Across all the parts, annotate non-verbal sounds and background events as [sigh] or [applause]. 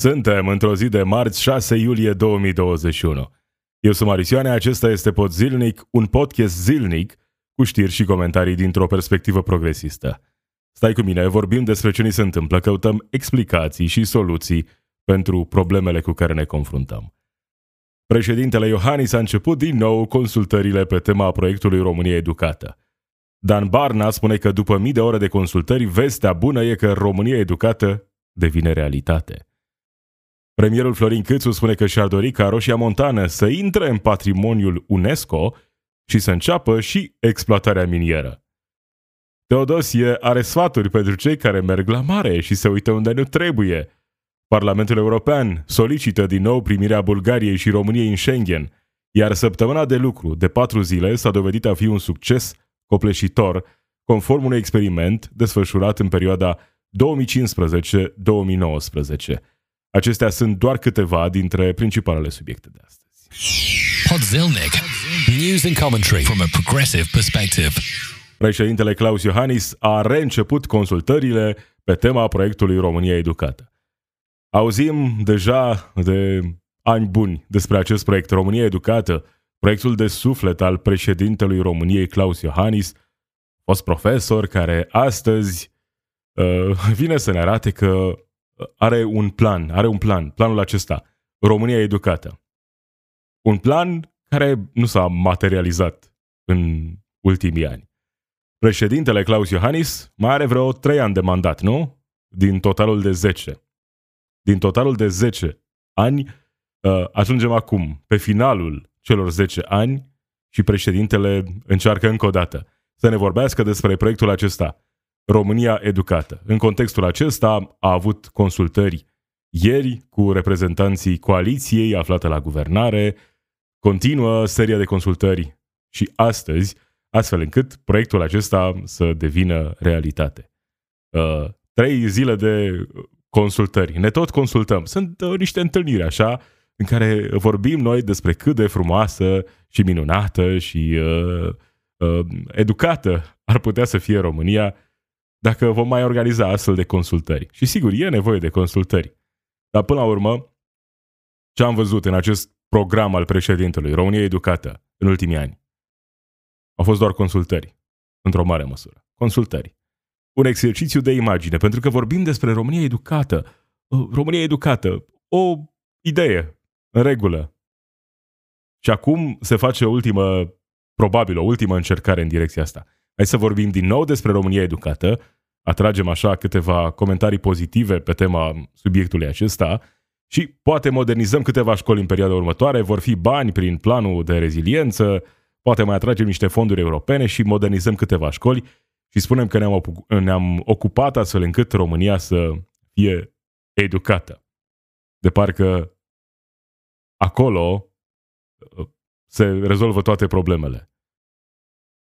Suntem într-o zi de marți 6 iulie 2021. Eu sunt Marisioane, acesta este Pod Zilnic, un podcast zilnic cu știri și comentarii dintr-o perspectivă progresistă. Stai cu mine, vorbim despre ce ni se întâmplă, căutăm explicații și soluții pentru problemele cu care ne confruntăm. Președintele Iohannis a început din nou consultările pe tema proiectului România Educată. Dan Barna spune că după mii de ore de consultări, vestea bună e că România Educată devine realitate. Premierul Florin Câțu spune că și-ar dori ca Roșia Montană să intre în patrimoniul UNESCO și să înceapă și exploatarea minieră. Teodosie are sfaturi pentru cei care merg la mare și se uită unde nu trebuie. Parlamentul European solicită din nou primirea Bulgariei și României în Schengen, iar săptămâna de lucru de patru zile s-a dovedit a fi un succes copleșitor, conform unui experiment desfășurat în perioada 2015-2019. Acestea sunt doar câteva dintre principalele subiecte de astăzi. Podzilnic. News and commentary from a progressive perspective. Președintele Claus Iohannis a reînceput consultările pe tema proiectului România Educată. Auzim deja de ani buni despre acest proiect România Educată, proiectul de suflet al președintelui României Claus Iohannis, fost profesor care astăzi uh, vine să ne arate că are un plan, are un plan, planul acesta, România educată. Un plan care nu s-a materializat în ultimii ani. Președintele Claus Iohannis mai are vreo 3 ani de mandat, nu? Din totalul de 10. Din totalul de 10 ani, uh, ajungem acum, pe finalul celor 10 ani și președintele încearcă încă o dată să ne vorbească despre proiectul acesta. România Educată. În contextul acesta a avut consultări ieri cu reprezentanții coaliției aflate la guvernare, continuă seria de consultări și astăzi, astfel încât proiectul acesta să devină realitate. Uh, trei zile de consultări. Ne tot consultăm. Sunt uh, niște întâlniri așa în care vorbim noi despre cât de frumoasă și minunată și uh, uh, educată ar putea să fie România dacă vom mai organiza astfel de consultări. Și sigur, e nevoie de consultări. Dar până la urmă, ce am văzut în acest program al președintelui România Educată în ultimii ani au fost doar consultări, într-o mare măsură. Consultări. Un exercițiu de imagine, pentru că vorbim despre România Educată. România Educată, o idee, în regulă. Și acum se face o ultimă, probabil o ultimă încercare în direcția asta. Hai să vorbim din nou despre România educată, atragem așa câteva comentarii pozitive pe tema subiectului acesta și poate modernizăm câteva școli în perioada următoare, vor fi bani prin planul de reziliență, poate mai atragem niște fonduri europene și modernizăm câteva școli și spunem că ne-am, ne-am ocupat astfel încât România să fie educată. De parcă acolo uh, se rezolvă toate problemele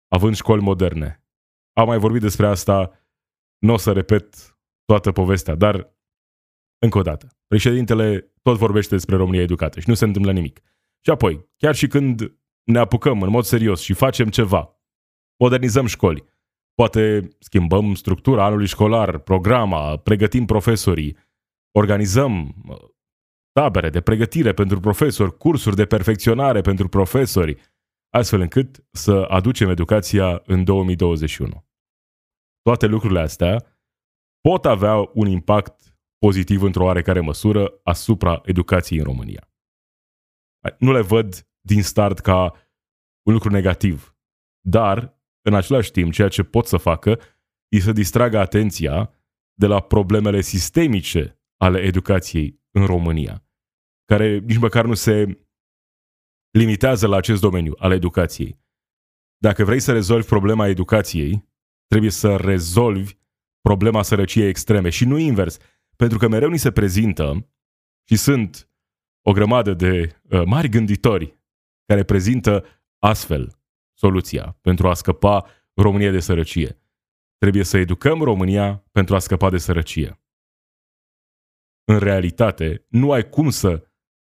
având școli moderne. Am mai vorbit despre asta, nu o să repet toată povestea, dar încă o dată, președintele tot vorbește despre România educată și nu se întâmplă nimic. Și apoi, chiar și când ne apucăm în mod serios și facem ceva, modernizăm școli, poate schimbăm structura anului școlar, programa, pregătim profesorii, organizăm uh, tabere de pregătire pentru profesori, cursuri de perfecționare pentru profesori, astfel încât să aducem educația în 2021. Toate lucrurile astea pot avea un impact pozitiv într-o oarecare măsură asupra educației în România. Nu le văd din start ca un lucru negativ, dar, în același timp, ceea ce pot să facă e să distragă atenția de la problemele sistemice ale educației în România, care nici măcar nu se limitează la acest domeniu al educației. Dacă vrei să rezolvi problema educației, trebuie să rezolvi problema sărăciei extreme și nu invers. Pentru că mereu ni se prezintă și sunt o grămadă de uh, mari gânditori care prezintă astfel soluția pentru a scăpa România de sărăcie. Trebuie să educăm România pentru a scăpa de sărăcie. În realitate, nu ai cum să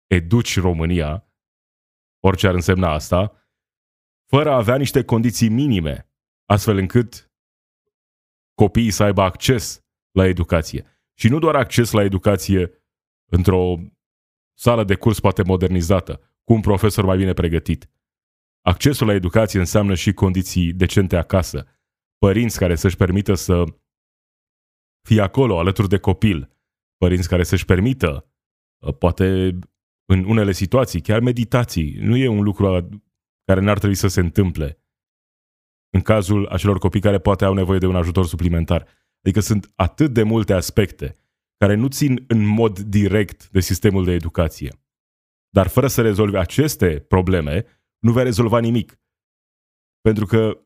educi România orice ar însemna asta, fără a avea niște condiții minime, astfel încât copiii să aibă acces la educație. Și nu doar acces la educație într-o sală de curs poate modernizată, cu un profesor mai bine pregătit. Accesul la educație înseamnă și condiții decente acasă, părinți care să-și permită să fie acolo alături de copil, părinți care să-și permită, uh, poate în unele situații, chiar meditații. Nu e un lucru care n-ar trebui să se întâmple în cazul acelor copii care poate au nevoie de un ajutor suplimentar. Adică sunt atât de multe aspecte care nu țin în mod direct de sistemul de educație. Dar fără să rezolvi aceste probleme, nu vei rezolva nimic. Pentru că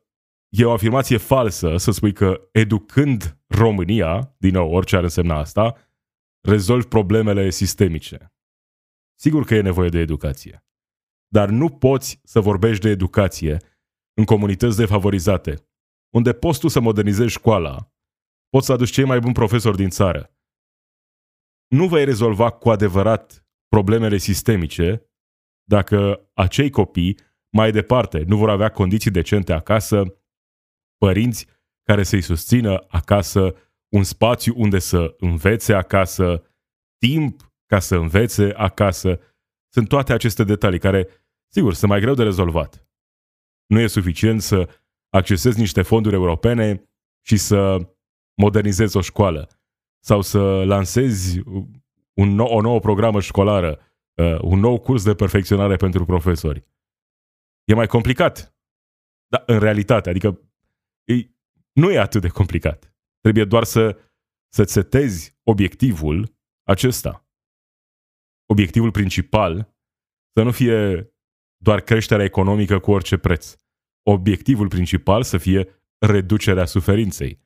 e o afirmație falsă să spui că educând România, din nou, orice ar însemna asta, rezolvi problemele sistemice. Sigur că e nevoie de educație. Dar nu poți să vorbești de educație în comunități defavorizate, unde poți tu să modernizezi școala, poți să aduci cei mai buni profesori din țară. Nu vei rezolva cu adevărat problemele sistemice dacă acei copii mai departe nu vor avea condiții decente acasă, părinți care să-i susțină acasă, un spațiu unde să învețe acasă, timp ca să învețe acasă. Sunt toate aceste detalii care, sigur, sunt mai greu de rezolvat. Nu e suficient să accesezi niște fonduri europene și să modernizezi o școală sau să lansezi un nou, o nouă programă școlară, uh, un nou curs de perfecționare pentru profesori. E mai complicat. Dar în realitate, adică e, nu e atât de complicat. Trebuie doar să, să setezi obiectivul acesta. Obiectivul principal să nu fie doar creșterea economică cu orice preț. Obiectivul principal să fie reducerea suferinței.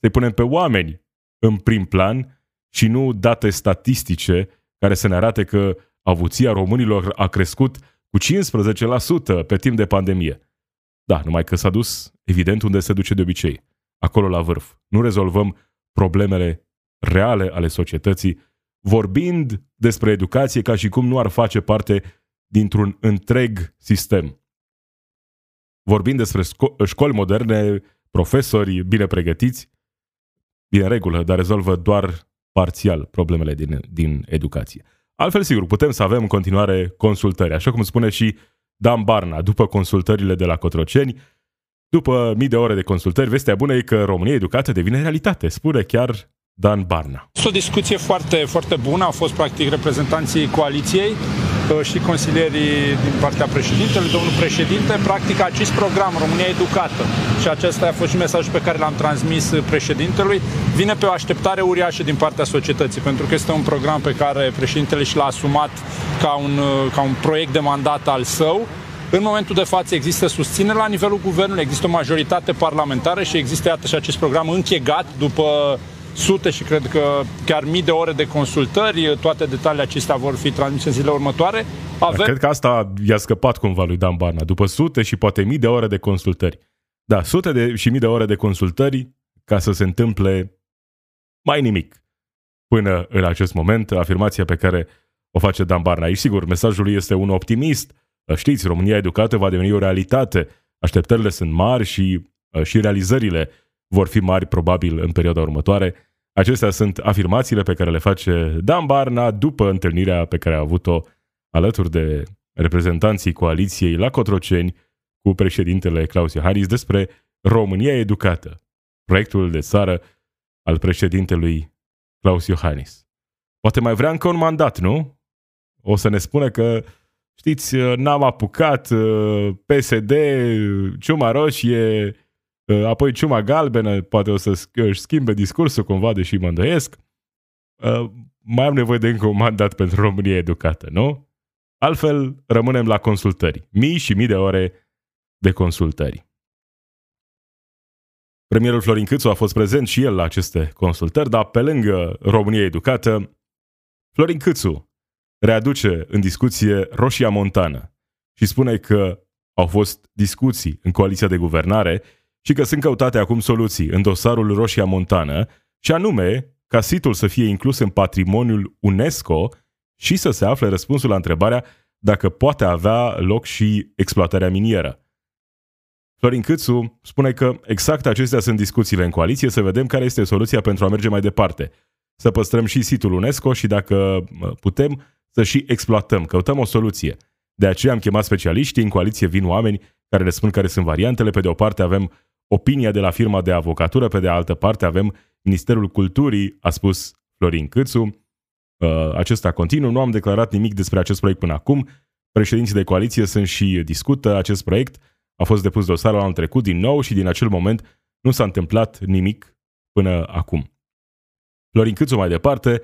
Să-i punem pe oameni în prim plan și nu date statistice care să ne arate că avuția românilor a crescut cu 15% pe timp de pandemie. Da, numai că s-a dus, evident, unde se duce de obicei, acolo la vârf. Nu rezolvăm problemele reale ale societății, vorbind despre educație ca și cum nu ar face parte dintr-un întreg sistem. Vorbind despre sco- școli moderne, profesori bine pregătiți, bine regulă, dar rezolvă doar parțial problemele din, din educație. Altfel, sigur, putem să avem în continuare consultări, așa cum spune și Dan Barna, după consultările de la Cotroceni, după mii de ore de consultări, vestea bună e că România educată devine realitate, spune chiar Dan Barna. O discuție foarte, foarte bună, au fost practic reprezentanții coaliției uh, și consilierii din partea președintelui, domnul președinte, practic acest program România Educată. Și acesta a fost și mesajul pe care l-am transmis președintelui, vine pe o așteptare uriașă din partea societății, pentru că este un program pe care președintele și l-a asumat ca un, uh, ca un proiect de mandat al său, în momentul de față există susținere la nivelul guvernului, există o majoritate parlamentară și există iată și acest program închegat după sute și cred că chiar mii de ore de consultări, toate detaliile acestea vor fi transmise în zilele următoare. Avem... Cred că asta i-a scăpat cumva lui Dan Barna, după sute și poate mii de ore de consultări. Da, sute de, și mii de ore de consultări ca să se întâmple mai nimic până în acest moment, afirmația pe care o face Dan Barna. Aici, sigur, mesajul lui este un optimist. Știți, România educată va deveni o realitate. Așteptările sunt mari și, și realizările vor fi mari probabil în perioada următoare. Acestea sunt afirmațiile pe care le face Dan Barna după întâlnirea pe care a avut-o alături de reprezentanții coaliției la Cotroceni cu președintele Claus Iohannis despre România educată, proiectul de țară al președintelui Claus Iohannis. Poate mai vrea încă un mandat, nu? O să ne spună că, știți, n-am apucat, PSD, ciuma roșie, Uh, apoi ciuma galbenă poate o să își schimbe discursul cumva, deși mă îndoiesc. Uh, mai am nevoie de încă un mandat pentru România educată, nu? Altfel, rămânem la consultări. Mii și mii de ore de consultări. Premierul Florin Câțu a fost prezent și el la aceste consultări, dar pe lângă România educată, Florin Câțu readuce în discuție Roșia Montană și spune că au fost discuții în coaliția de guvernare și că sunt căutate acum soluții în dosarul Roșia Montană, și anume ca situl să fie inclus în patrimoniul UNESCO și să se afle răspunsul la întrebarea dacă poate avea loc și exploatarea minieră. Florin Câțu spune că exact acestea sunt discuțiile în coaliție, să vedem care este soluția pentru a merge mai departe. să păstrăm și situl UNESCO și dacă putem să și exploatăm. Căutăm o soluție. De aceea am chemat specialiștii, în coaliție vin oameni care ne spun care sunt variantele. Pe de o parte avem opinia de la firma de avocatură, pe de altă parte avem Ministerul Culturii, a spus Florin Câțu. Uh, acesta continuă. Nu am declarat nimic despre acest proiect până acum. Președinții de coaliție sunt și discută acest proiect. A fost depus dosarul anul trecut din nou și din acel moment nu s-a întâmplat nimic până acum. Florin Câțu mai departe,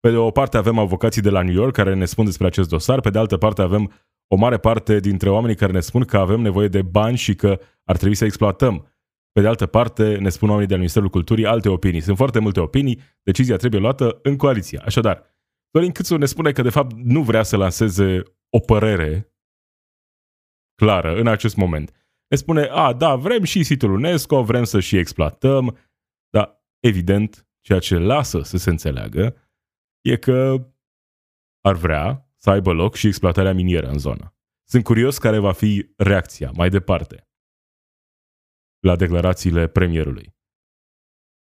pe de o parte avem avocații de la New York care ne spun despre acest dosar, pe de altă parte avem o mare parte dintre oamenii care ne spun că avem nevoie de bani și că ar trebui să exploatăm. Pe de altă parte, ne spun oamenii de la Ministerul Culturii alte opinii. Sunt foarte multe opinii, decizia trebuie luată în coaliție. Așadar, Florin Câțu ne spune că de fapt nu vrea să lanseze o părere clară în acest moment. Ne spune, a, da, vrem și situl UNESCO, vrem să și exploatăm, dar evident, ceea ce lasă să se înțeleagă e că ar vrea să aibă loc și exploatarea minieră în zonă. Sunt curios care va fi reacția mai departe la declarațiile premierului.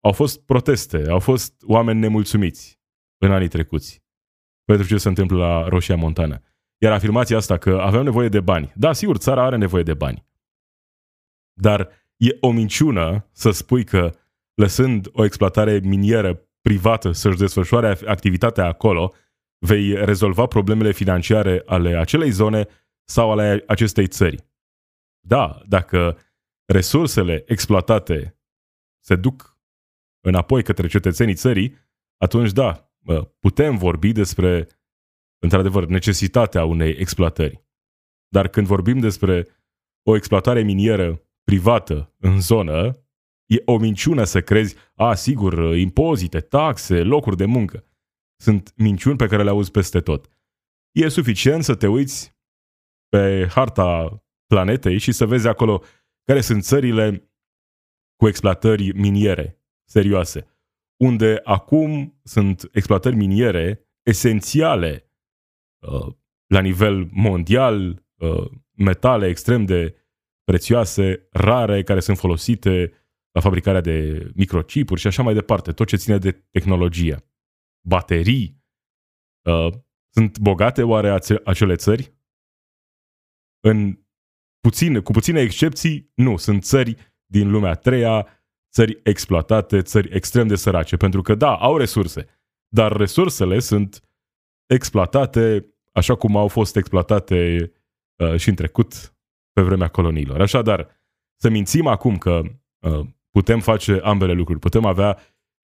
Au fost proteste, au fost oameni nemulțumiți în anii trecuți pentru ce se întâmplă la Roșia Montană. Iar afirmația asta că avem nevoie de bani. Da, sigur, țara are nevoie de bani. Dar e o minciună să spui că lăsând o exploatare minieră privată să-și desfășoare activitatea acolo, vei rezolva problemele financiare ale acelei zone sau ale acestei țări. Da, dacă resursele exploatate se duc înapoi către cetățenii țării, atunci da, putem vorbi despre, într-adevăr, necesitatea unei exploatări. Dar când vorbim despre o exploatare minieră privată în zonă, e o minciună să crezi, a, sigur, impozite, taxe, locuri de muncă. Sunt minciuni pe care le auzi peste tot. E suficient să te uiți pe harta planetei și să vezi acolo care sunt țările cu exploatări miniere serioase, unde acum sunt exploatări miniere esențiale uh, la nivel mondial, uh, metale extrem de prețioase, rare, care sunt folosite la fabricarea de microchipuri și așa mai departe, tot ce ține de tehnologie. Baterii. Uh, sunt bogate oare acele țări? În puține, cu puține excepții, nu. Sunt țări din lumea a treia, țări exploatate, țări extrem de sărace, pentru că, da, au resurse, dar resursele sunt exploatate așa cum au fost exploatate uh, și în trecut pe vremea coloniilor. Așadar, să mințim acum că uh, putem face ambele lucruri. Putem avea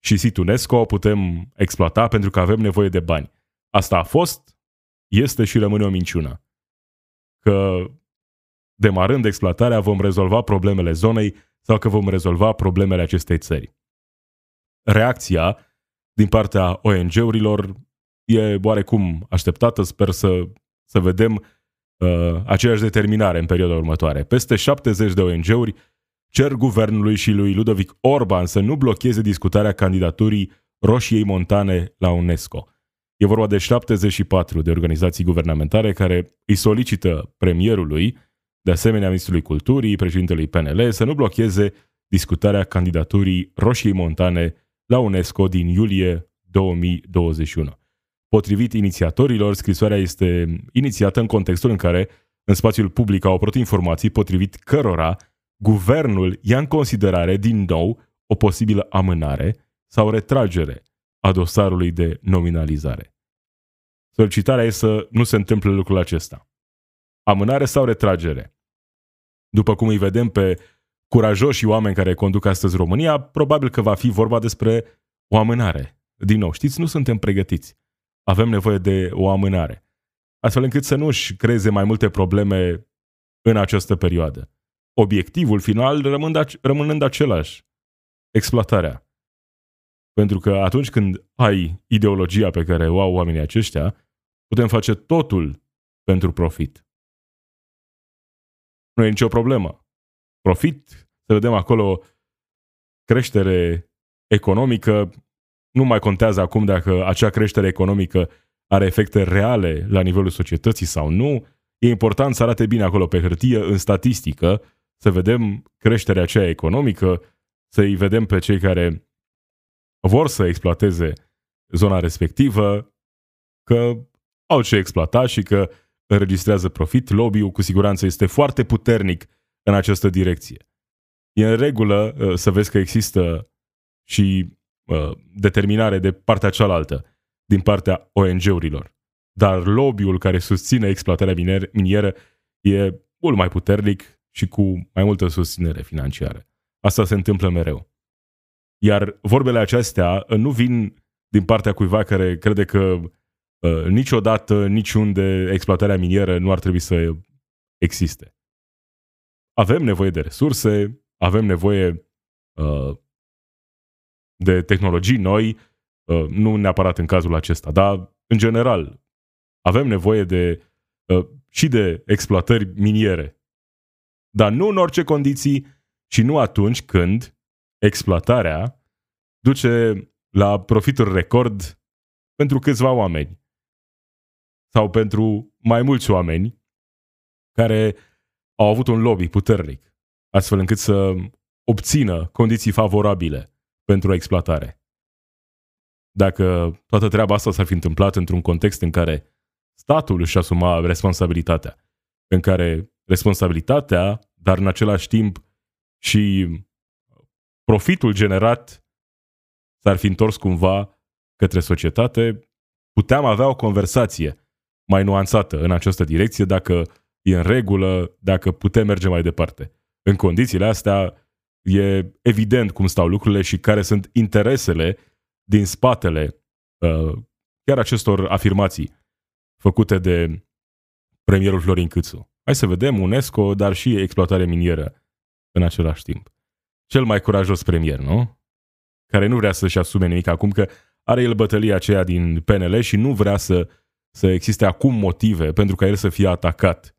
și sit UNESCO, putem exploata pentru că avem nevoie de bani. Asta a fost, este și rămâne o minciună. Că demarând exploatarea vom rezolva problemele zonei sau că vom rezolva problemele acestei țări. Reacția din partea ONG-urilor e oarecum așteptată, sper să, să vedem uh, aceeași determinare în perioada următoare. Peste 70 de ONG-uri cer guvernului și lui Ludovic Orban să nu blocheze discutarea candidaturii Roșiei Montane la UNESCO. E vorba de 74 de organizații guvernamentale care îi solicită premierului, de asemenea ministrului culturii, președintelui PNL, să nu blocheze discutarea candidaturii Roșiei Montane la UNESCO din iulie 2021. Potrivit inițiatorilor, scrisoarea este inițiată în contextul în care în spațiul public au apărut informații potrivit cărora guvernul ia în considerare din nou o posibilă amânare sau retragere a dosarului de nominalizare. Solicitarea este să nu se întâmple lucrul acesta. Amânare sau retragere. După cum îi vedem pe curajoși oameni care conduc astăzi România, probabil că va fi vorba despre o amânare. Din nou, știți, nu suntem pregătiți. Avem nevoie de o amânare. Astfel încât să nu-și creeze mai multe probleme în această perioadă obiectivul final rămânând, rămânând același, exploatarea. Pentru că atunci când ai ideologia pe care o au oamenii aceștia, putem face totul pentru profit. Nu e nicio problemă. Profit, să vedem acolo creștere economică, nu mai contează acum dacă acea creștere economică are efecte reale la nivelul societății sau nu. E important să arate bine acolo pe hârtie, în statistică, să vedem creșterea aceea economică, să-i vedem pe cei care vor să exploateze zona respectivă că au ce exploata și că înregistrează profit. Lobby-ul cu siguranță este foarte puternic în această direcție. E în regulă uh, să vezi că există și uh, determinare de partea cealaltă, din partea ONG-urilor. Dar lobby-ul care susține exploatarea miner- minieră e mult mai puternic și cu mai multă susținere financiară. Asta se întâmplă mereu. Iar vorbele acestea uh, nu vin din partea cuiva care crede că uh, niciodată, niciunde exploatarea minieră nu ar trebui să existe. Avem nevoie de resurse, avem nevoie uh, de tehnologii noi, uh, nu neapărat în cazul acesta, dar în general avem nevoie de uh, și de exploatări miniere. Dar nu în orice condiții și nu atunci când exploatarea duce la profituri record pentru câțiva oameni sau pentru mai mulți oameni care au avut un lobby puternic, astfel încât să obțină condiții favorabile pentru exploatare. Dacă toată treaba asta s-ar fi întâmplat într-un context în care statul își asuma responsabilitatea, în care responsabilitatea, dar în același timp și profitul generat s-ar fi întors cumva către societate, puteam avea o conversație mai nuanțată în această direcție dacă e în regulă, dacă putem merge mai departe. În condițiile astea e evident cum stau lucrurile și care sunt interesele din spatele uh, chiar acestor afirmații făcute de premierul Florin Câțu. Hai să vedem UNESCO, dar și exploatare minieră în același timp. Cel mai curajos premier, nu? Care nu vrea să-și asume nimic acum, că are el bătălia aceea din PNL și nu vrea să, să existe acum motive pentru ca el să fie atacat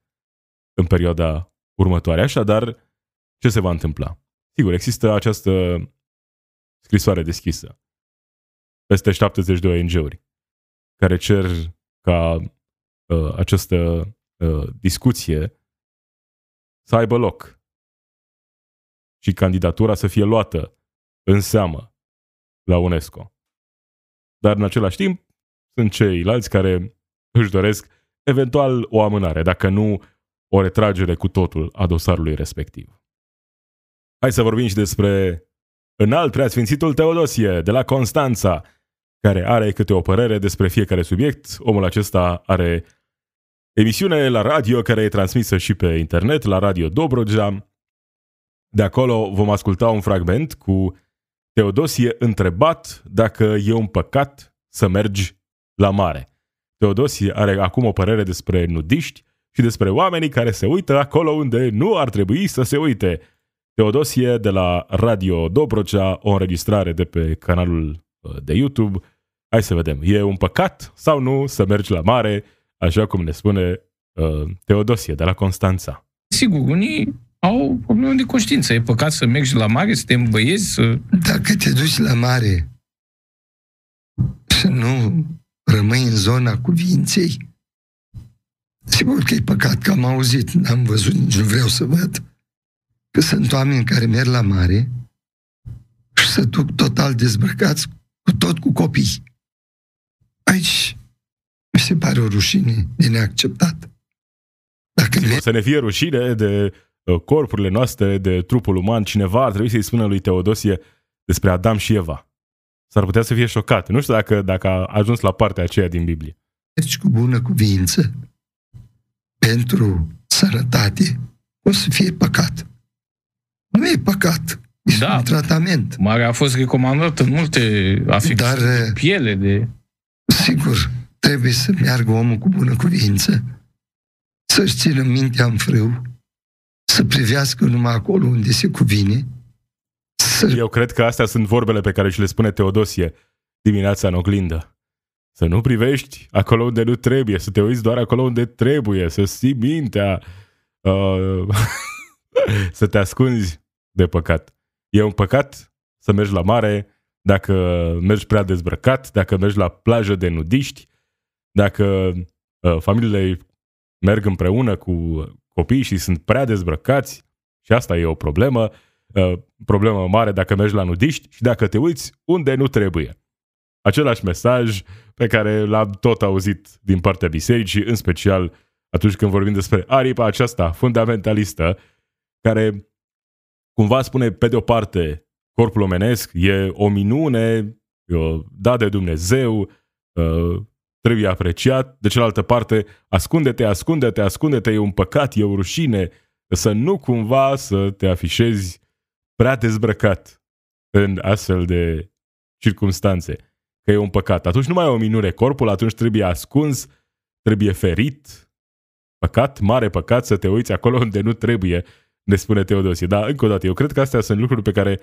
în perioada următoare. Așadar, ce se va întâmpla? Sigur, există această scrisoare deschisă. Peste 70 de ONG-uri care cer ca uh, această uh, discuție să aibă loc și candidatura să fie luată în seamă la UNESCO. Dar în același timp sunt ceilalți care își doresc eventual o amânare, dacă nu o retragere cu totul a dosarului respectiv. Hai să vorbim și despre înalt preasfințitul Teodosie de la Constanța, care are câte o părere despre fiecare subiect. Omul acesta are emisiune la radio care e transmisă și pe internet, la Radio Dobrogea. De acolo vom asculta un fragment cu Teodosie întrebat dacă e un păcat să mergi la mare. Teodosie are acum o părere despre nudiști și despre oamenii care se uită acolo unde nu ar trebui să se uite. Teodosie de la Radio Dobrogea, o înregistrare de pe canalul uh, de YouTube. Hai să vedem, e un păcat sau nu să mergi la mare, așa cum ne spune uh, Teodosie de la Constanța. Sigur, unii au probleme de conștiință. E păcat să mergi la mare, să te îmbăiezi, să... Dacă te duci la mare și nu rămâi în zona cuvinței, sigur că e păcat că am auzit, n-am văzut, nici nu vreau să văd, că sunt oameni care merg la mare și se duc total dezbrăcați, cu tot cu copii. Aici mi se pare o rușine de neacceptat. Dacă ne... Să ne fie rușine de uh, corpurile noastre, de trupul uman, cineva ar trebui să-i spună lui Teodosie despre Adam și Eva. S-ar putea să fie șocat. Nu știu dacă, dacă a ajuns la partea aceea din Biblie. Deci cu bună cuvință pentru sănătate o să fie păcat. Nu e păcat. E da. un tratament. Mare a fost recomandat în multe afecțiuni Dar, de piele, de... Sigur, trebuie să meargă omul cu bună cuvință, să-și țină mintea în frâu, să privească numai acolo unde se cuvine. Să... [laughs] Eu cred că astea sunt vorbele pe care și le spune Teodosie dimineața în oglindă. Să nu privești acolo unde nu trebuie, să te uiți doar acolo unde trebuie, să ții mintea, uh, [laughs] să te ascunzi de păcat. E un păcat să mergi la mare dacă mergi prea dezbrăcat, dacă mergi la plajă de nudiști, dacă uh, familiile merg împreună cu copiii și sunt prea dezbrăcați și asta e o problemă, uh, problemă mare dacă mergi la nudiști și dacă te uiți unde nu trebuie. același mesaj pe care l-am tot auzit din partea bisericii, în special atunci când vorbim despre aripa aceasta fundamentalistă, care cumva spune pe de o parte corpul omenesc e o minune, dat de Dumnezeu, trebuie apreciat, de cealaltă parte ascunde-te, ascunde-te, ascunde-te, e un păcat, e o rușine, să nu cumva să te afișezi prea dezbrăcat în astfel de circunstanțe, că e un păcat. Atunci nu mai e o minune corpul, atunci trebuie ascuns, trebuie ferit, păcat, mare păcat să te uiți acolo unde nu trebuie, ne spune Teodosie. Dar, încă o dată, eu cred că astea sunt lucruri pe care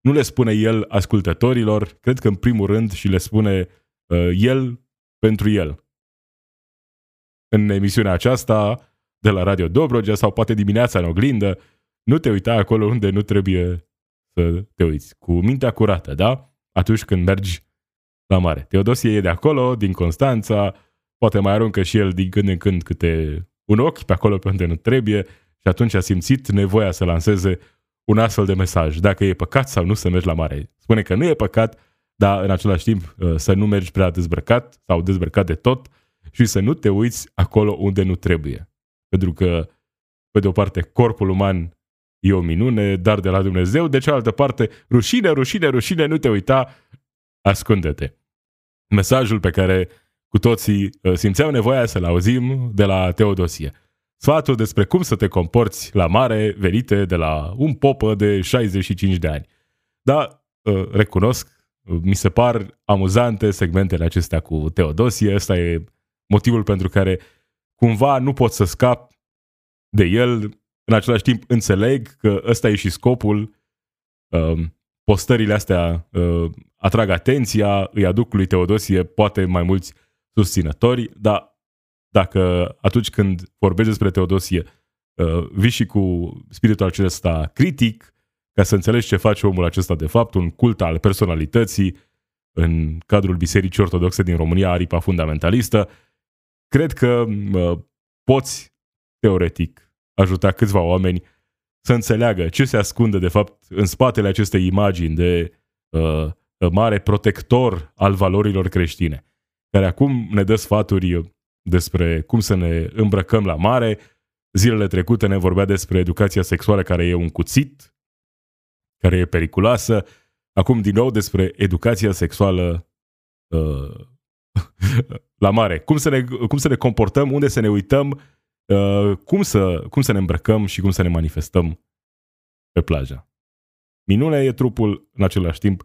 nu le spune el ascultătorilor, cred că în primul rând și le spune uh, el pentru el. În emisiunea aceasta, de la Radio Dobrogea sau poate dimineața în oglindă, nu te uita acolo unde nu trebuie să te uiți. Cu mintea curată, da? Atunci când mergi la mare. Teodosie e de acolo, din Constanța, poate mai aruncă și el din când în când câte un ochi pe acolo pe unde nu trebuie și atunci a simțit nevoia să lanseze un astfel de mesaj. Dacă e păcat sau nu să mergi la mare. Spune că nu e păcat, dar în același timp uh, să nu mergi prea dezbrăcat sau dezbrăcat de tot și să nu te uiți acolo unde nu trebuie. Pentru că, pe de o parte, corpul uman e o minune, dar de la Dumnezeu, de cealaltă parte, rușine, rușine, rușine, nu te uita, ascunde-te. Mesajul pe care cu toții uh, simțeam nevoia să-l auzim de la Teodosie. Sfatul despre cum să te comporți la mare venite de la un popă de 65 de ani. Da, uh, recunosc, uh, mi se par amuzante segmentele acestea cu Teodosie, ăsta e motivul pentru care cumva nu pot să scap de el, în același timp înțeleg că ăsta e și scopul, um, postările astea atrag atenția, îi aduc lui Teodosie poate mai mulți susținători, dar dacă atunci când vorbești despre Teodosie uh, vii și cu spiritul acesta critic, ca să înțelegi ce face omul acesta de fapt, un cult al personalității în cadrul Bisericii Ortodoxe din România, aripa fundamentalistă, cred că uh, poți, teoretic, ajuta câțiva oameni să înțeleagă ce se ascunde, de fapt, în spatele acestei imagini de uh, mare protector al valorilor creștine care acum ne dă sfaturi despre cum să ne îmbrăcăm la mare. Zilele trecute ne vorbea despre educația sexuală care e un cuțit, care e periculoasă. Acum din nou despre educația sexuală uh, [laughs] la mare. Cum să, ne, cum să ne comportăm, unde să ne uităm, uh, cum, să, cum să ne îmbrăcăm și cum să ne manifestăm pe plajă. Minune e trupul în același timp.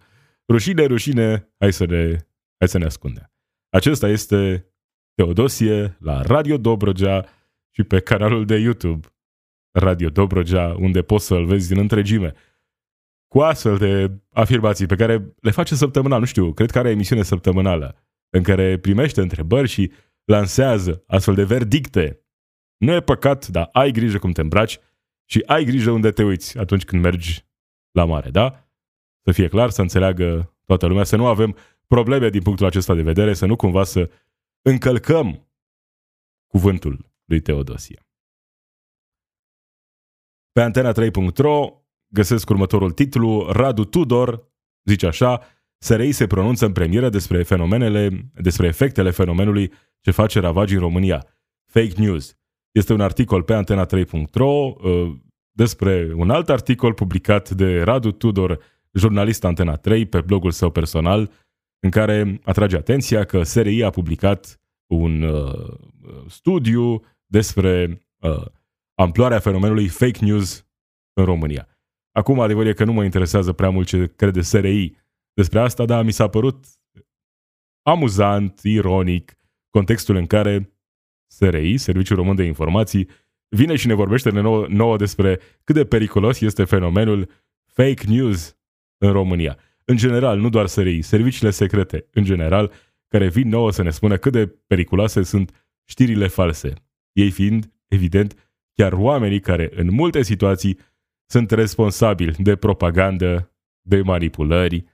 Rușine, rușine, hai să ne, hai să ne ascundem. Acesta este Teodosie la Radio Dobrogea și pe canalul de YouTube Radio Dobrogea, unde poți să-l vezi din întregime. Cu astfel de afirmații pe care le face săptămânal, nu știu, cred că are emisiune săptămânală, în care primește întrebări și lansează astfel de verdicte. Nu e păcat, dar ai grijă cum te îmbraci și ai grijă unde te uiți atunci când mergi la mare, da? Să fie clar, să înțeleagă toată lumea, să nu avem probleme din punctul acesta de vedere, să nu cumva să încălcăm cuvântul lui Teodosie. Pe antena 3.ro găsesc următorul titlu, Radu Tudor zice așa, SRI se pronunță în premieră despre fenomenele, despre efectele fenomenului ce face ravagi în România. Fake news. Este un articol pe antena 3.ro uh, despre un alt articol publicat de Radu Tudor, jurnalist Antena 3, pe blogul său personal, în care atrage atenția că SRI a publicat un uh, studiu despre uh, amploarea fenomenului fake news în România. Acum, adevărul e că nu mă interesează prea mult ce crede SRI despre asta, dar mi s-a părut amuzant, ironic, contextul în care SRI, Serviciul Român de Informații, vine și ne vorbește de nouă, nouă despre cât de periculos este fenomenul fake news în România în general, nu doar SRI, serviciile secrete, în general, care vin nouă să ne spună cât de periculoase sunt știrile false. Ei fiind, evident, chiar oamenii care, în multe situații, sunt responsabili de propagandă, de manipulări,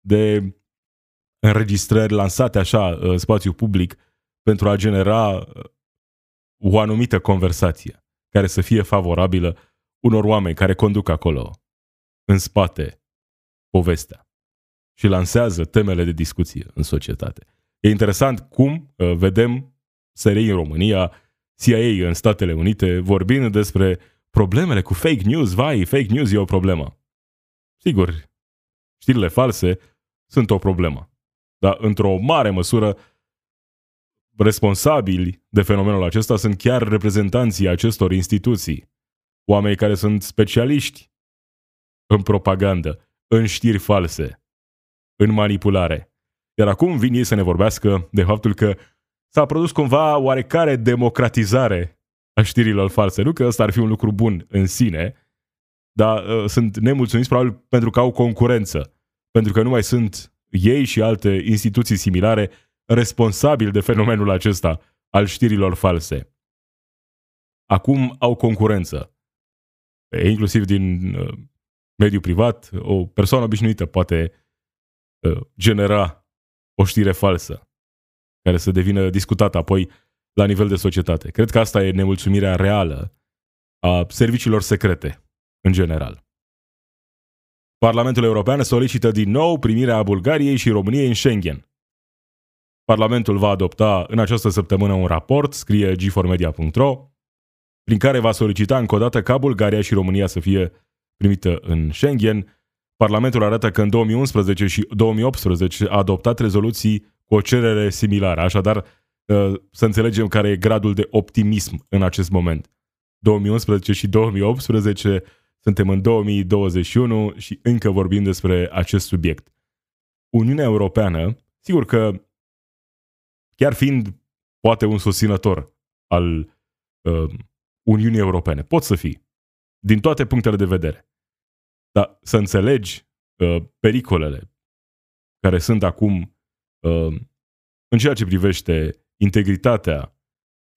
de înregistrări lansate așa în spațiu public pentru a genera uh, o anumită conversație care să fie favorabilă unor oameni care conduc acolo, în spate, povestea. și lansează temele de discuție în societate. E interesant cum uh, vedem SRI în România, CIA în Statele Unite, vorbind despre problemele cu fake news. Vai, fake news e o problemă. Sigur, știrile false sunt o problemă. Dar într-o mare măsură, responsabili de fenomenul acesta sunt chiar reprezentanții acestor instituții. Oameni care sunt specialiști în propagandă, în știri false, în manipulare. Iar acum vin ei să ne vorbească de faptul că s-a produs cumva oarecare democratizare a știrilor false. Nu că ăsta ar fi un lucru bun în sine, dar uh, sunt nemulțumiți probabil pentru că au concurență. Pentru că nu mai sunt ei și alte instituții similare responsabili de fenomenul acesta al știrilor false. Acum au concurență. Inclusiv din uh, mediul privat, o persoană obișnuită poate uh, genera o știre falsă care să devină discutată apoi la nivel de societate. Cred că asta e nemulțumirea reală a serviciilor secrete în general. Parlamentul European solicită din nou primirea Bulgariei și României în Schengen. Parlamentul va adopta în această săptămână un raport, scrie g4media.ro, prin care va solicita încă o dată ca Bulgaria și România să fie primită în Schengen. Parlamentul arată că în 2011 și 2018 a adoptat rezoluții cu o cerere similară, așadar uh, să înțelegem care e gradul de optimism în acest moment. 2011 și 2018 suntem în 2021 și încă vorbim despre acest subiect. Uniunea Europeană, sigur că chiar fiind poate un susținător al uh, Uniunii Europene, pot să fii, din toate punctele de vedere. Dar să înțelegi uh, pericolele care sunt acum uh, în ceea ce privește integritatea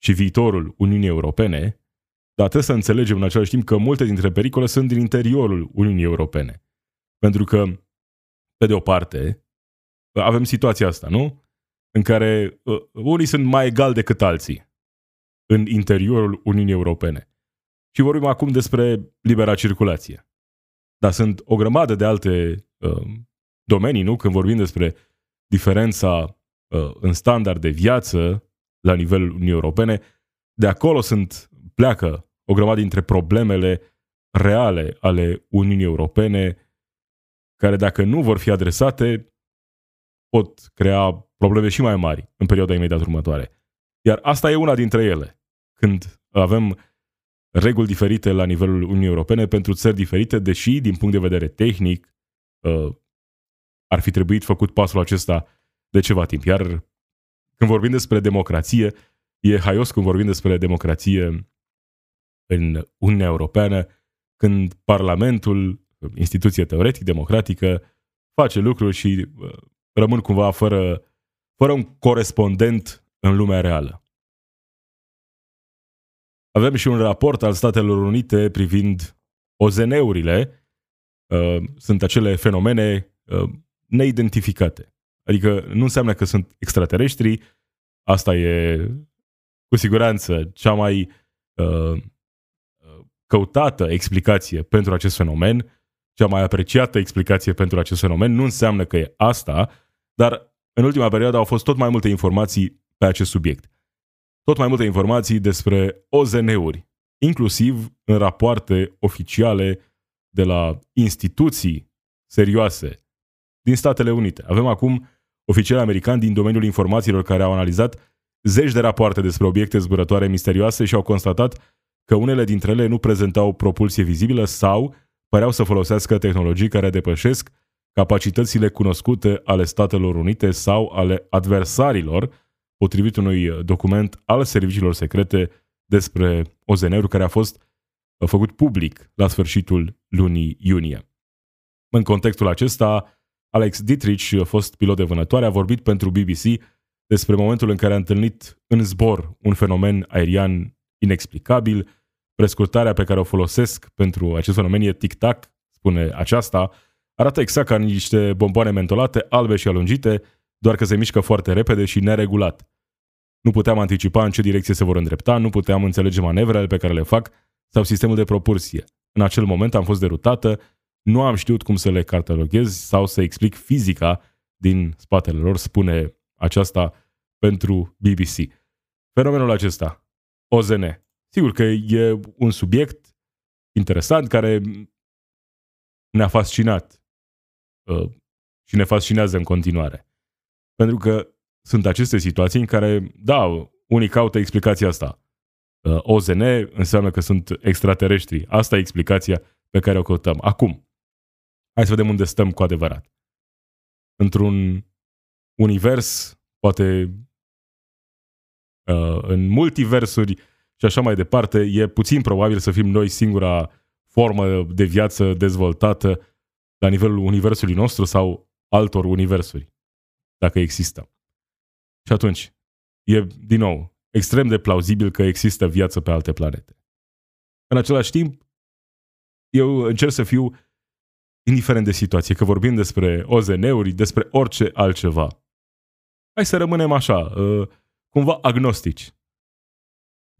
și viitorul Uniunii Europene, dar trebuie să înțelegem în același timp că multe dintre pericole sunt din interiorul Uniunii Europene. Pentru că, pe de o parte, avem situația asta, nu? În care uh, unii sunt mai egali decât alții în interiorul Uniunii Europene. Și vorbim acum despre libera circulație. Dar sunt o grămadă de alte uh, domenii, nu? Când vorbim despre diferența uh, în standard de viață la nivelul Uniunii Europene, de acolo sunt, pleacă o grămadă dintre problemele reale ale Uniunii Europene, care dacă nu vor fi adresate, pot crea probleme și mai mari în perioada imediat următoare. Iar asta e una dintre ele. Când avem reguli diferite la nivelul Uniunii Europene pentru țări diferite, deși, din punct de vedere tehnic, uh, ar fi trebuit făcut pasul acesta de ceva timp. Iar când vorbim despre democrație, e haios când vorbim despre democrație în Uniunea Europeană, când Parlamentul, instituție teoretic democratică, face lucruri și uh, rămân cumva fără, fără un corespondent în lumea reală. Avem și un raport al Statelor Unite privind OZN-urile. Uh, sunt acele fenomene uh, neidentificate. Adică nu înseamnă că sunt extraterestri, asta e cu siguranță cea mai uh, căutată explicație pentru acest fenomen, cea mai apreciată explicație pentru acest fenomen, nu înseamnă că e asta, dar în ultima perioadă au fost tot mai multe informații pe acest subiect. Tot mai multe informații despre OZN-uri, inclusiv în rapoarte oficiale de la instituții serioase din Statele Unite. Avem acum oficiali americani din domeniul informațiilor care au analizat zeci de rapoarte despre obiecte zburătoare misterioase și au constatat că unele dintre ele nu prezentau propulsie vizibilă sau păreau să folosească tehnologii care depășesc capacitățile cunoscute ale Statelor Unite sau ale adversarilor, potrivit unui document al serviciilor secrete despre OZN-uri care a fost făcut public la sfârșitul lunii iunie. În contextul acesta, Alex Dietrich, fost pilot de vânătoare, a vorbit pentru BBC despre momentul în care a întâlnit în zbor un fenomen aerian inexplicabil. Prescurtarea pe care o folosesc pentru acest fenomen e tic-tac, spune aceasta. Arată exact ca niște bomboane mentolate, albe și alungite, doar că se mișcă foarte repede și neregulat. Nu puteam anticipa în ce direcție se vor îndrepta, nu puteam înțelege manevrele pe care le fac sau sistemul de propulsie. În acel moment am fost derutată nu am știut cum să le cataloghez sau să explic fizica din spatele lor, spune aceasta pentru BBC. Fenomenul acesta, OZN, sigur că e un subiect interesant care ne-a fascinat uh, și ne fascinează în continuare. Pentru că sunt aceste situații în care, da, unii caută explicația asta. Uh, OZN înseamnă că sunt extraterestri. Asta e explicația pe care o căutăm. Acum, hai să vedem unde stăm cu adevărat. Într-un univers, poate uh, în multiversuri și așa mai departe, e puțin probabil să fim noi singura formă de viață dezvoltată la nivelul universului nostru sau altor universuri, dacă există. Și atunci, e, din nou, extrem de plauzibil că există viață pe alte planete. În același timp, eu încerc să fiu indiferent de situație, că vorbim despre OZN-uri, despre orice altceva. Hai să rămânem așa, uh, cumva agnostici.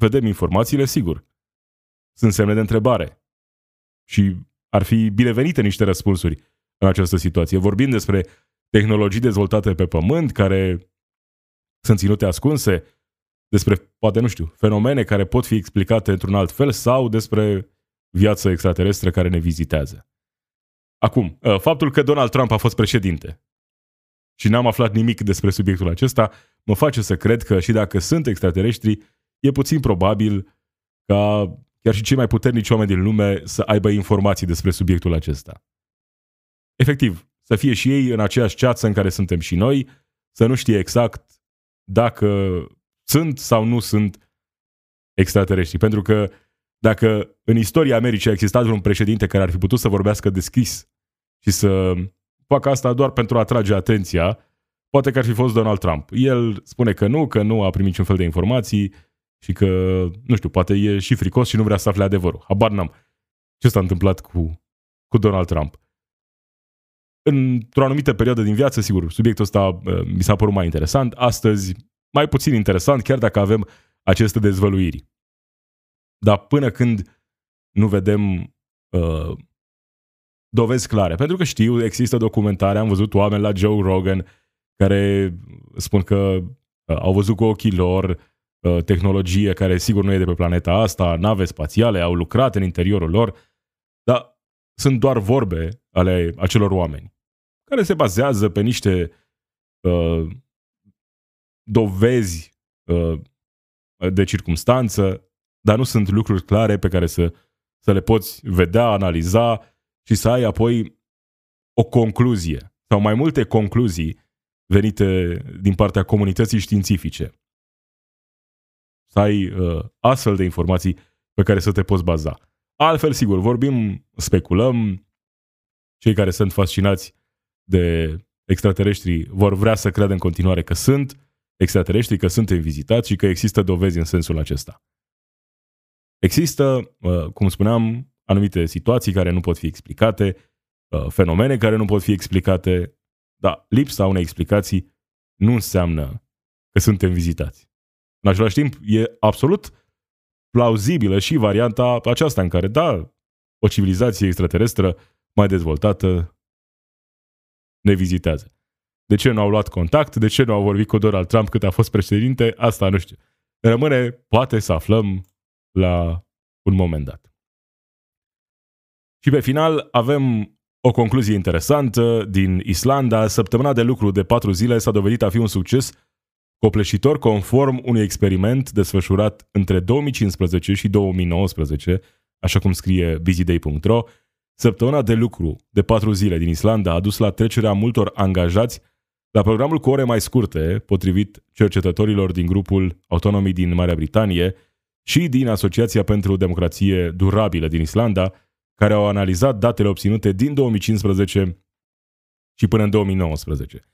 Vedem informațiile, sigur. Sunt semne de întrebare. Și ar fi binevenite niște răspunsuri în această situație. Vorbim despre tehnologii dezvoltate pe pământ care sunt ținute ascunse, despre, poate nu știu, fenomene care pot fi explicate într-un alt fel sau despre viață extraterestră care ne vizitează. Acum, ă, faptul că Donald Trump a fost președinte și n-am aflat nimic despre subiectul acesta, mă face să cred că și dacă sunt extraterestri, e puțin probabil ca chiar și cei mai puternici oameni din lume să aibă informații despre subiectul acesta. Efectiv, să fie și ei în aceeași ceață în care suntem și noi, să nu știe exact dacă sunt sau nu sunt extraterestri. Pentru că dacă în istoria Americii a existat un președinte care ar fi putut să vorbească deschis și să facă asta doar pentru a atrage atenția, poate că ar fi fost Donald Trump. El spune că nu, că nu a primit niciun fel de informații și că, nu știu, poate e și fricos și nu vrea să afle adevărul. Habar n-am. Ce s-a întâmplat cu, cu Donald Trump? Într-o anumită perioadă din viață, sigur, subiectul ăsta uh, mi s-a părut mai interesant. Astăzi, mai puțin interesant, chiar dacă avem aceste dezvăluiri. Dar până când nu vedem uh, dovezi clare, pentru că știu, există documentare, am văzut oameni la Joe Rogan care spun că uh, au văzut cu ochii lor uh, tehnologie care sigur nu e de pe planeta asta, nave spațiale, au lucrat în interiorul lor, dar sunt doar vorbe ale acelor oameni, care se bazează pe niște uh, dovezi uh, de circumstanță, dar nu sunt lucruri clare pe care să, să le poți vedea, analiza și să ai apoi o concluzie sau mai multe concluzii venite din partea comunității științifice. Să ai uh, astfel de informații pe care să te poți baza. Altfel, sigur, vorbim, speculăm, cei care sunt fascinați de extraterestri vor vrea să creadă în continuare că sunt extraterestri, că suntem vizitați și că există dovezi în sensul acesta. Există, uh, cum spuneam, anumite situații care nu pot fi explicate, uh, fenomene care nu pot fi explicate, dar lipsa unei explicații nu înseamnă că suntem vizitați. În același timp, e absolut plauzibilă și varianta aceasta în care, da, o civilizație extraterestră mai dezvoltată ne vizitează. De ce nu au luat contact? De ce nu au vorbit cu Donald Trump cât a fost președinte? Asta nu știu. Rămâne, poate să aflăm la un moment dat. Și pe final avem o concluzie interesantă din Islanda. Săptămâna de lucru de patru zile s-a dovedit a fi un succes copleșitor conform unui experiment desfășurat între 2015 și 2019, așa cum scrie busyday.ro. Săptămâna de lucru de patru zile din Islanda a dus la trecerea multor angajați la programul cu ore mai scurte, potrivit cercetătorilor din grupul Autonomii din Marea Britanie și din Asociația pentru Democrație Durabilă din Islanda, care au analizat datele obținute din 2015 și până în 2019.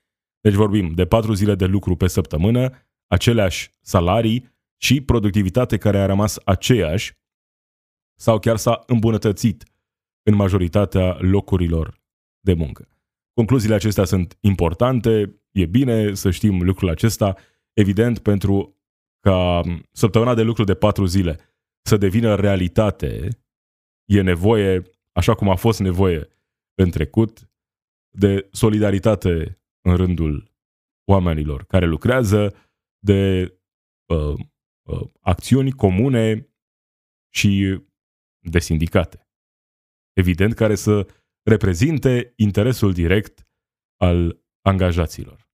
Deci vorbim de patru zile de lucru pe săptămână, aceleași salarii și productivitate care a rămas aceeași sau chiar s-a îmbunătățit în majoritatea locurilor de muncă. Concluziile acestea sunt importante, e bine să știm lucrul acesta, evident pentru ca săptămâna de lucru de patru zile să devină realitate, e nevoie, așa cum a fost nevoie în trecut, de solidaritate în rândul oamenilor care lucrează, de uh, uh, acțiuni comune și de sindicate. Evident, care să reprezinte interesul direct al angajaților.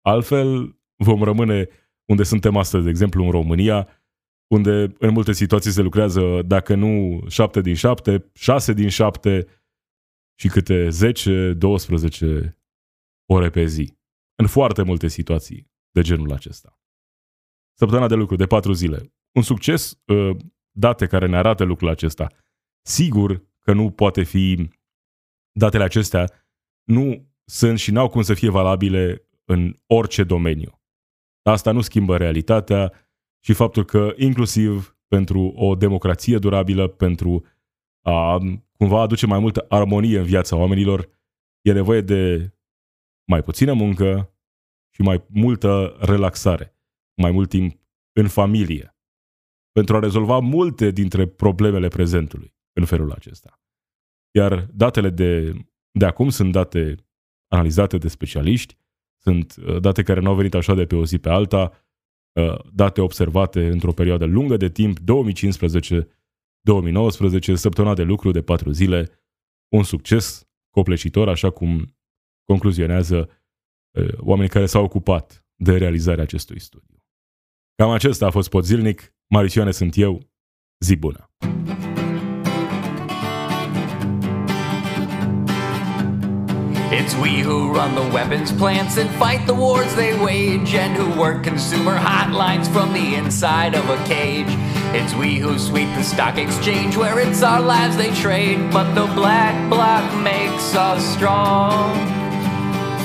Altfel, vom rămâne unde suntem astăzi, de exemplu, în România, unde în multe situații se lucrează, dacă nu 7 din 7, 6 din 7 și câte 10-12 ore pe zi. În foarte multe situații de genul acesta. Săptămâna de lucru de 4 zile. Un succes, ă, date care ne arată lucrul acesta. Sigur că nu poate fi, datele acestea nu sunt și n-au cum să fie valabile în orice domeniu. Asta nu schimbă realitatea și faptul că inclusiv pentru o democrație durabilă, pentru a cumva aduce mai multă armonie în viața oamenilor, e nevoie de mai puțină muncă și mai multă relaxare, mai mult timp în familie, pentru a rezolva multe dintre problemele prezentului în felul acesta. Iar datele de, de acum sunt date analizate de specialiști, sunt uh, date care nu au venit așa de pe o zi pe alta, uh, date observate într-o perioadă lungă de timp, 2015-2019, săptămâna de lucru de patru zile, un succes copleșitor, așa cum concluzionează uh, oamenii care s-au ocupat de realizarea acestui studiu. Cam acesta a fost Podzilnic, Marisioane sunt eu, zi bună! It's we who run the weapons plants and fight the wars they wage, and who work consumer hotlines from the inside of a cage. It's we who sweep the stock exchange where it's our lives they trade, but the black bloc makes us strong.